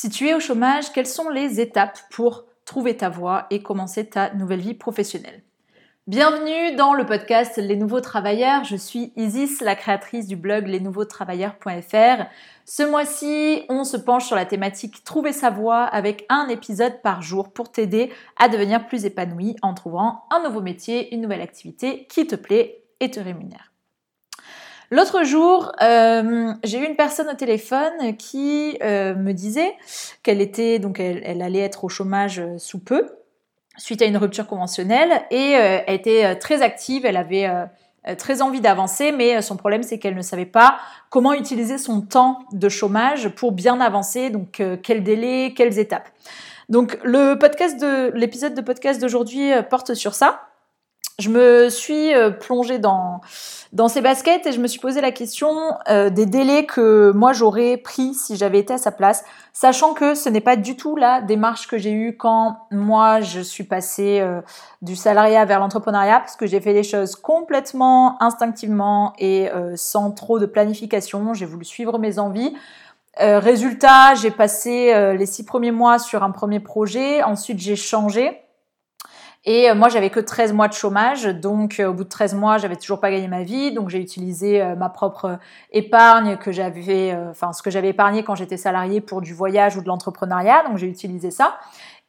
Si tu es au chômage, quelles sont les étapes pour trouver ta voie et commencer ta nouvelle vie professionnelle? Bienvenue dans le podcast Les Nouveaux Travailleurs. Je suis Isis, la créatrice du blog lesnouveautravailleurs.fr. Ce mois-ci, on se penche sur la thématique Trouver sa voie avec un épisode par jour pour t'aider à devenir plus épanoui en trouvant un nouveau métier, une nouvelle activité qui te plaît et te rémunère. L'autre jour, euh, j'ai eu une personne au téléphone qui euh, me disait qu'elle était donc elle, allait être au chômage euh, sous peu suite à une rupture conventionnelle et elle était très active, elle avait très envie d'avancer, mais son problème c'est qu'elle ne savait pas comment utiliser son temps de chômage pour bien avancer, donc quel délai, quelles étapes. Donc le podcast de l'épisode de podcast d'aujourd'hui porte sur ça je me suis euh, plongée dans, dans ces baskets et je me suis posé la question euh, des délais que moi j'aurais pris si j'avais été à sa place, sachant que ce n'est pas du tout la démarche que j'ai eue quand moi je suis passée euh, du salariat vers l'entrepreneuriat, parce que j'ai fait les choses complètement instinctivement et sans trop de planification, j'ai voulu suivre mes envies. résultat, j'ai passé les six premiers mois sur un premier projet, ensuite j'ai changé. Et euh, moi, j'avais que 13 mois de chômage, donc euh, au bout de 13 mois, j'avais toujours pas gagné ma vie, donc j'ai utilisé euh, ma propre épargne que j'avais, enfin ce que j'avais épargné quand j'étais salarié pour du voyage ou de l'entrepreneuriat, donc j'ai utilisé ça.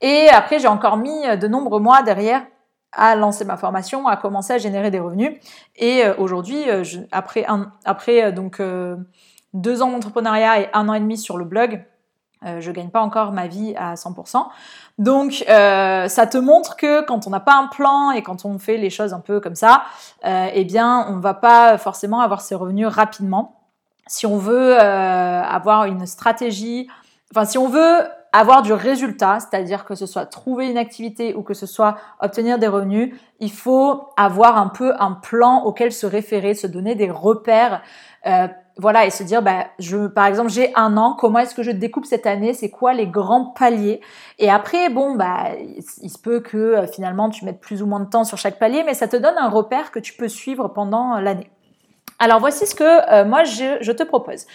Et après, j'ai encore mis de nombreux mois derrière à lancer ma formation, à commencer à générer des revenus. Et aujourd'hui, après un, après donc deux ans d'entrepreneuriat et un an et demi sur le blog, euh, je gagne pas encore ma vie à 100%. Donc euh, ça te montre que quand on n'a pas un plan et quand on fait les choses un peu comme ça, euh, eh bien on va pas forcément avoir ses revenus rapidement. Si on veut euh, avoir une stratégie, enfin si on veut avoir du résultat, c'est-à-dire que ce soit trouver une activité ou que ce soit obtenir des revenus, il faut avoir un peu un plan auquel se référer, se donner des repères euh, voilà, et se dire, bah, je, par exemple, j'ai un an, comment est-ce que je découpe cette année? C'est quoi les grands paliers? Et après, bon, bah, il, se peut que euh, finalement tu mettes plus ou moins de temps sur chaque palier, mais ça te donne un repère que tu peux suivre pendant euh, l'année. Alors voici ce que euh, moi je, je, te propose.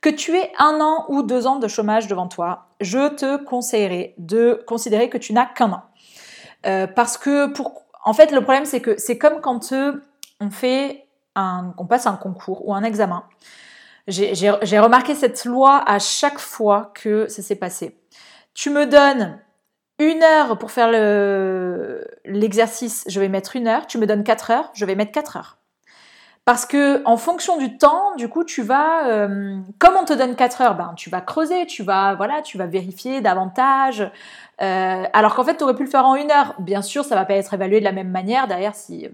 Que tu aies un an ou deux ans de chômage devant toi, je te conseillerais de considérer que tu n'as qu'un an. parce que pour, en fait, le problème c'est que c'est comme quand on fait un, on passe un concours ou un examen j'ai remarqué cette loi à chaque fois que ça s'est passé. Tu me donnes une heure pour faire l'exercice, je vais mettre une heure. Tu me donnes quatre heures, je vais mettre quatre heures. Parce que en fonction du temps, du coup, tu vas, euh, comme on te donne quatre heures, ben tu vas creuser, tu vas, voilà, tu vas vérifier davantage. Euh, alors qu'en fait, tu aurais pu le faire en une heure. Bien sûr, ça va pas être évalué de la même manière. Derrière, si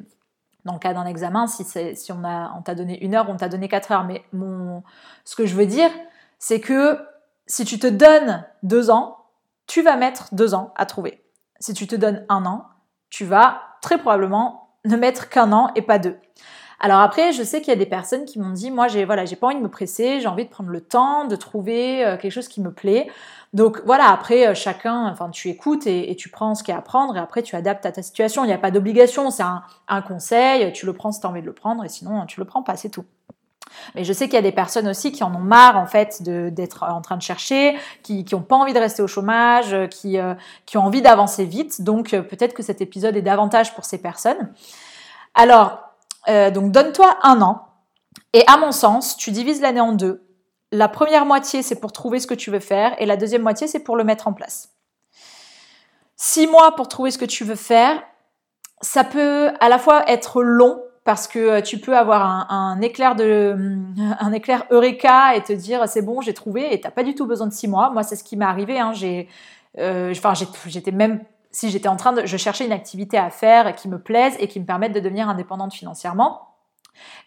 dans le cas d'un examen, si, on, t'a donné une heure, on t'a donné quatre heures. Mais ce que je veux dire, c'est que si tu te donnes deux ans, tu vas mettre deux ans à trouver. Si tu te donnes un an, tu vas très probablement ne mettre qu'un an et pas deux. Alors après, je sais qu'il y a des personnes qui m'ont dit, moi, j'ai voilà, j'ai pas envie de me presser, j'ai envie de prendre le temps, de trouver euh, quelque chose qui me plaît. Donc voilà, après, euh, chacun, enfin, tu écoutes et, tu prends ce qu'il y a à prendre et après, tu adaptes à ta situation. Il n'y a pas d'obligation, c'est un, conseil, tu le prends si tu as envie de le prendre et sinon, tu le prends pas, c'est tout. Mais je sais qu'il y a des personnes aussi qui en ont marre en fait d'être en train de chercher, qui n'ont pas envie de rester au chômage, qui, euh, qui ont envie d'avancer vite. Donc peut-être que cet épisode est davantage pour ces personnes. Alors, euh, donne-toi un an. Et à mon sens, tu divises l'année en deux. La première moitié, c'est pour trouver ce que tu veux faire, et la deuxième moitié, c'est pour le mettre en place. Six mois pour trouver ce que tu veux faire, ça peut à la fois être long parce que euh, tu peux avoir un, éclair de un éclair eureka et te dire c'est bon j'ai trouvé et t'as pas du tout besoin de six mois moi c'est ce qui m'est arrivé hein. j'ai euh, même si j'étais en train de, je cherchais une activité à faire qui me plaise et qui me permette de devenir indépendante financièrement.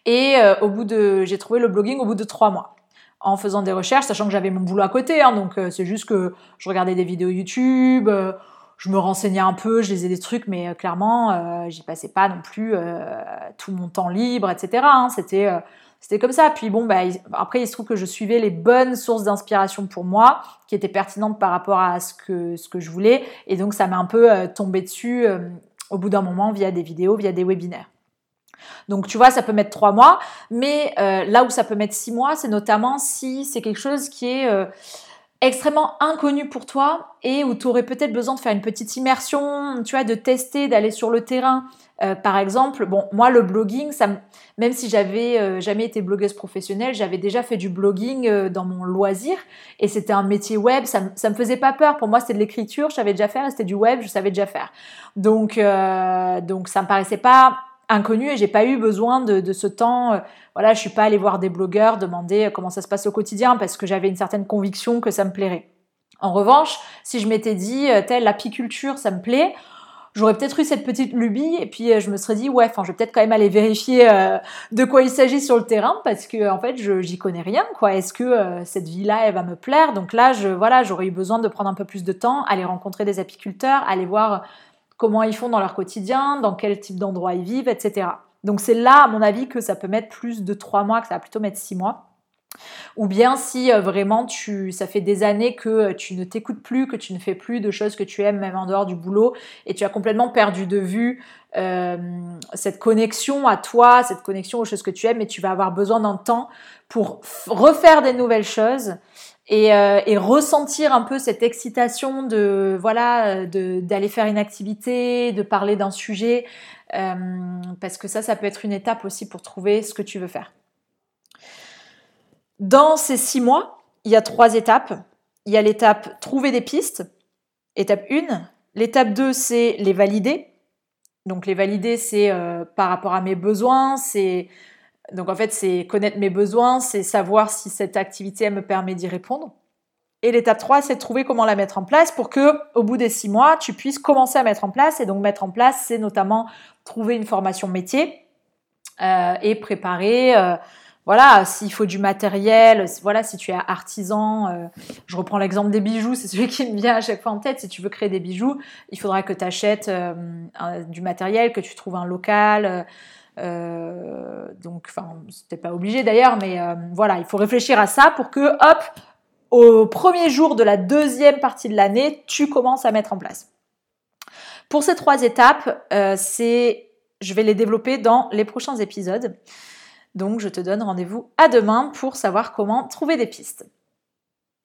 Et euh, au bout de, j'ai trouvé le blogging au bout de trois mois en faisant des recherches, sachant que j'avais mon boulot à côté. Hein, donc euh, c'est juste que je regardais des vidéos YouTube, euh, je me renseignais un peu, je lisais des trucs, mais clairement, j'y passais pas non plus tout mon temps libre, etc. Hein, c'était comme ça. Puis bon, bah, après, il se trouve que je suivais les bonnes sources d'inspiration pour moi, qui étaient pertinentes par rapport à ce que, ce que je voulais. Et donc, ça m'a un peu euh, tombé dessus euh, au bout d'un moment via des vidéos, via des webinaires. Donc, tu vois, ça peut mettre trois mois. Mais euh, là où ça peut mettre six mois, c'est notamment si c'est quelque chose qui est extrêmement inconnu pour toi et où tu aurais peut-être besoin de faire une petite immersion, tu vois, de tester, d'aller sur le terrain. Euh, par exemple, bon, moi le blogging, ça, même si j'avais euh, jamais été blogueuse professionnelle, j'avais déjà fait du blogging euh, dans mon loisir et c'était un métier web, ça, ça me faisait pas peur. Pour moi, c'était de l'écriture, je savais déjà faire, c'était du web, je savais déjà faire. Donc, donc ça me paraissait pas inconnu et j'ai pas eu besoin de, ce temps. voilà, je suis pas allée voir des blogueurs demander comment ça se passe au quotidien parce que j'avais une certaine conviction que ça me plairait. En revanche, si je m'étais dit, telle l'apiculture, ça me plaît, j'aurais peut-être eu cette petite lubie et puis euh, je me serais dit ouais, enfin je vais peut-être quand même aller vérifier euh, de quoi il s'agit sur le terrain parce que en fait je j'y connais rien quoi. Est-ce que euh, cette vie-là elle va me plaire? Donc là je voilà j'aurais eu besoin de prendre un peu plus de temps, aller rencontrer des apiculteurs, aller voir comment ils font dans leur quotidien, dans quel type d'endroit ils vivent, etc. Donc c'est là à mon avis que ça peut mettre plus de trois mois, que ça va plutôt mettre six mois. Ou bien si euh, vraiment tu, ça fait des années que euh, tu ne t'écoutes plus, que tu ne fais plus de choses que tu aimes même en dehors du boulot et tu as complètement perdu de vue euh, cette connexion à toi, cette connexion aux choses que tu aimes et tu vas avoir besoin d'un temps pour refaire des nouvelles choses et, et, ressentir un peu cette excitation de voilà d'aller faire une activité, de parler d'un sujet parce que ça ça peut être une étape aussi pour trouver ce que tu veux faire. Dans ces six mois, il y a trois étapes. Il y a l'étape trouver des pistes, étape 1. L'étape 2, c'est les valider. Donc les valider, c'est euh, par rapport à mes besoins, c'est donc en fait c'est connaître mes besoins, c'est savoir si cette activité me permet d'y répondre. Et l'étape 3, c'est trouver comment la mettre en place pour que au bout des six mois, tu puisses commencer à mettre en place. Et donc mettre en place, c'est notamment trouver une formation métier euh, et préparer euh, voilà, s'il faut du matériel, voilà, si tu es artisan, euh, je reprends l'exemple des bijoux, c'est celui qui me vient à chaque fois en tête. Si tu veux créer des bijoux, il faudra que tu achètes euh, du matériel, que tu trouves un local. Euh, donc, enfin, c'était pas obligé d'ailleurs, mais voilà, il faut réfléchir à ça pour que, hop, au premier jour de la deuxième partie de l'année, tu commences à mettre en place. Pour ces trois étapes, c'est, je vais les développer dans les prochains épisodes. Donc je te donne rendez-vous à demain pour savoir comment trouver des pistes.